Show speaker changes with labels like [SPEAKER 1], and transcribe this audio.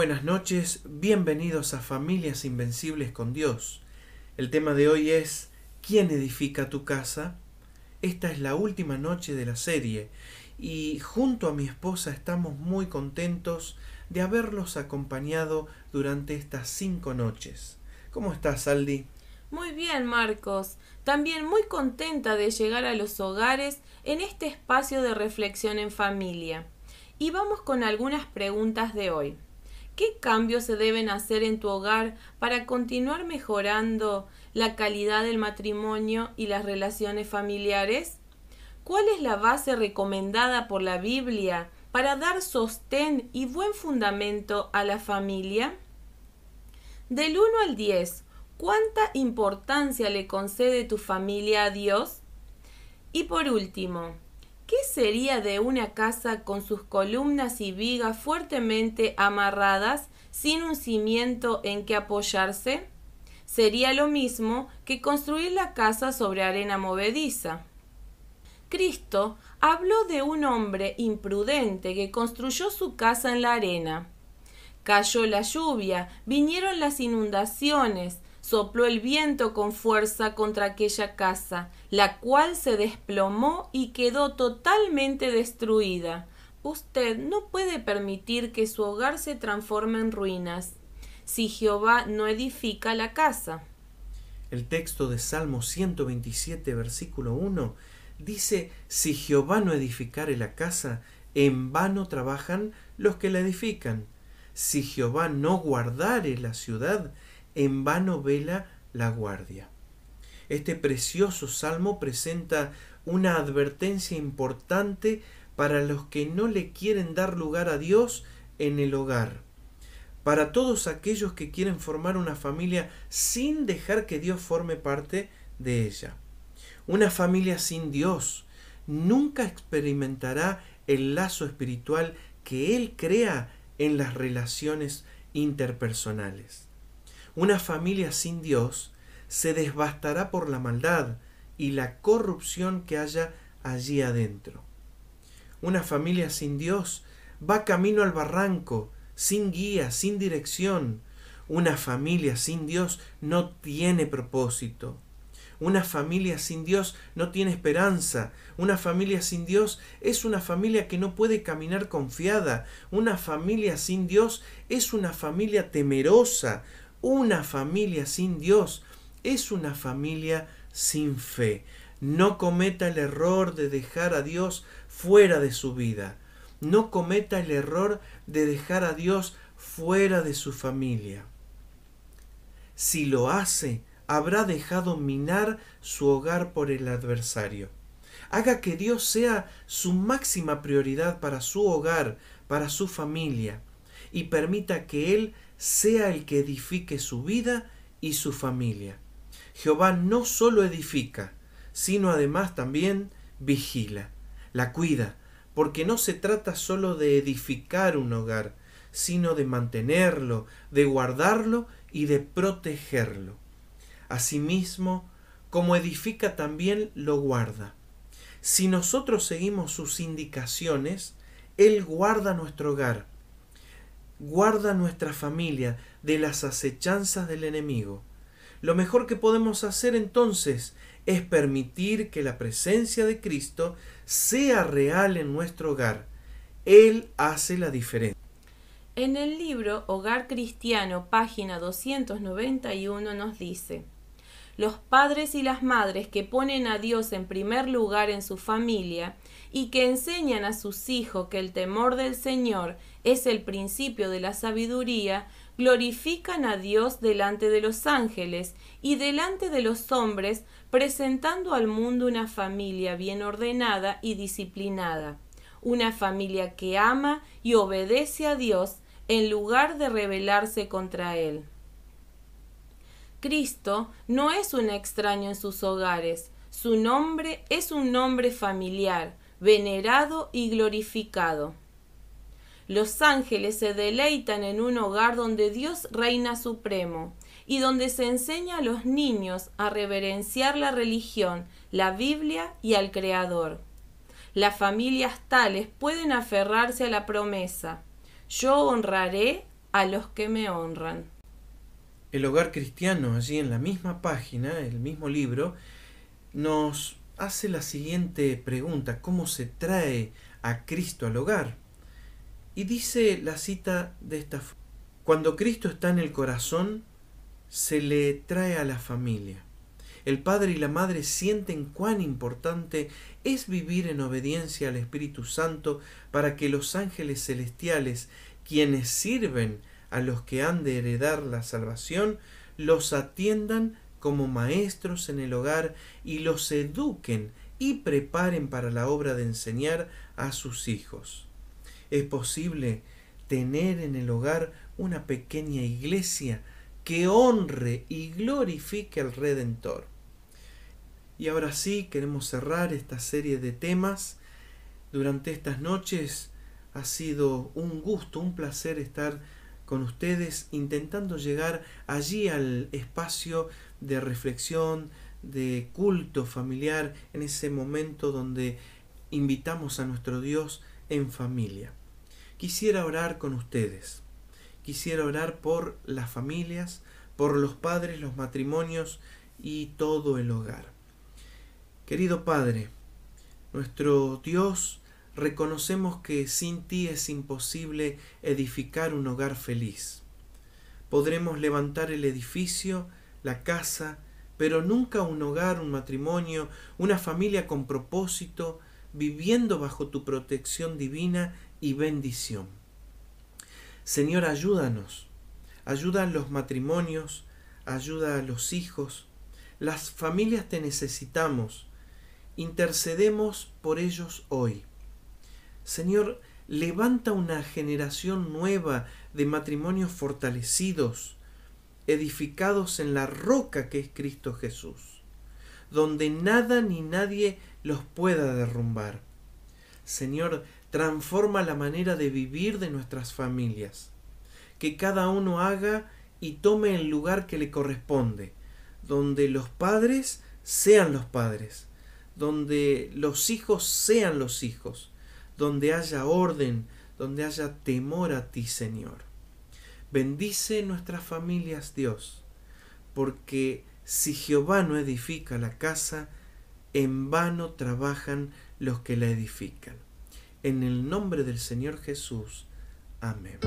[SPEAKER 1] buenas noches, bienvenidos a Familias Invencibles con Dios. El tema de hoy es ¿Quién edifica tu casa? Esta es la última noche de la serie y junto a mi esposa estamos muy contentos de haberlos acompañado durante estas cinco noches. ¿Cómo estás, Aldi?
[SPEAKER 2] Muy bien, Marcos. También muy contenta de llegar a los hogares en este espacio de reflexión en familia. Y vamos con algunas preguntas de hoy. ¿Qué cambios se deben hacer en tu hogar para continuar mejorando la calidad del matrimonio y las relaciones familiares? ¿Cuál es la base recomendada por la Biblia para dar sostén y buen fundamento a la familia? Del 1 al 10, ¿cuánta importancia le concede tu familia a Dios? Y por último, ¿Qué sería de una casa con sus columnas y vigas fuertemente amarradas sin un cimiento en que apoyarse? Sería lo mismo que construir la casa sobre arena movediza. Cristo habló de un hombre imprudente que construyó su casa en la arena. Cayó la lluvia, vinieron las inundaciones, sopló el viento con fuerza contra aquella casa, la cual se desplomó y quedó totalmente destruida. Usted no puede permitir que su hogar se transforme en ruinas si Jehová no edifica la casa.
[SPEAKER 1] El texto de Salmo 127, versículo 1, dice, Si Jehová no edificare la casa, en vano trabajan los que la edifican. Si Jehová no guardare la ciudad, en vano vela la guardia. Este precioso salmo presenta una advertencia importante para los que no le quieren dar lugar a Dios en el hogar, para todos aquellos que quieren formar una familia sin dejar que Dios forme parte de ella. Una familia sin Dios nunca experimentará el lazo espiritual que Él crea en las relaciones interpersonales. Una familia sin Dios se desbastará por la maldad y la corrupción que haya allí adentro. Una familia sin Dios va camino al barranco, sin guía, sin dirección. Una familia sin Dios no tiene propósito. Una familia sin Dios no tiene esperanza. Una familia sin Dios es una familia que no puede caminar confiada. Una familia sin Dios es una familia temerosa. Una familia sin Dios es una familia sin fe. No cometa el error de dejar a Dios fuera de su vida. No cometa el error de dejar a Dios fuera de su familia. Si lo hace, habrá dejado minar su hogar por el adversario. Haga que Dios sea su máxima prioridad para su hogar, para su familia, y permita que Él sea el que edifique su vida y su familia. Jehová no solo edifica, sino además también vigila, la cuida, porque no se trata solo de edificar un hogar, sino de mantenerlo, de guardarlo y de protegerlo. Asimismo, como edifica también lo guarda. Si nosotros seguimos sus indicaciones, Él guarda nuestro hogar, guarda nuestra familia de las acechanzas del enemigo. Lo mejor que podemos hacer entonces es permitir que la presencia de Cristo sea real en nuestro hogar. Él hace la diferencia.
[SPEAKER 2] En el libro Hogar Cristiano, página 291, nos dice, los padres y las madres que ponen a Dios en primer lugar en su familia y que enseñan a sus hijos que el temor del Señor es el principio de la sabiduría, glorifican a Dios delante de los ángeles y delante de los hombres, presentando al mundo una familia bien ordenada y disciplinada, una familia que ama y obedece a Dios en lugar de rebelarse contra Él. Cristo no es un extraño en sus hogares, su nombre es un nombre familiar, venerado y glorificado. Los ángeles se deleitan en un hogar donde Dios reina supremo y donde se enseña a los niños a reverenciar la religión, la Biblia y al Creador. Las familias tales pueden aferrarse a la promesa yo honraré a los que me honran.
[SPEAKER 1] El hogar cristiano, allí en la misma página, el mismo libro, nos hace la siguiente pregunta, ¿cómo se trae a Cristo al hogar? Y dice la cita de esta forma, cuando Cristo está en el corazón, se le trae a la familia. El padre y la madre sienten cuán importante es vivir en obediencia al Espíritu Santo para que los ángeles celestiales, quienes sirven a los que han de heredar la salvación, los atiendan como maestros en el hogar y los eduquen y preparen para la obra de enseñar a sus hijos. Es posible tener en el hogar una pequeña iglesia que honre y glorifique al Redentor. Y ahora sí, queremos cerrar esta serie de temas. Durante estas noches ha sido un gusto, un placer estar con ustedes intentando llegar allí al espacio de reflexión, de culto familiar, en ese momento donde invitamos a nuestro Dios en familia. Quisiera orar con ustedes. Quisiera orar por las familias, por los padres, los matrimonios y todo el hogar. Querido Padre, nuestro Dios, reconocemos que sin ti es imposible edificar un hogar feliz. Podremos levantar el edificio, la casa, pero nunca un hogar, un matrimonio, una familia con propósito, viviendo bajo tu protección divina y bendición. Señor, ayúdanos, ayuda a los matrimonios, ayuda a los hijos. Las familias te necesitamos. Intercedemos por ellos hoy. Señor, levanta una generación nueva de matrimonios fortalecidos, edificados en la roca que es Cristo Jesús, donde nada ni nadie los pueda derrumbar. Señor, transforma la manera de vivir de nuestras familias, que cada uno haga y tome el lugar que le corresponde, donde los padres sean los padres, donde los hijos sean los hijos, donde haya orden, donde haya temor a ti, Señor. Bendice nuestras familias, Dios, porque si Jehová no edifica la casa, en vano trabajan los que la edifican. En el nombre del Señor Jesús. Amén.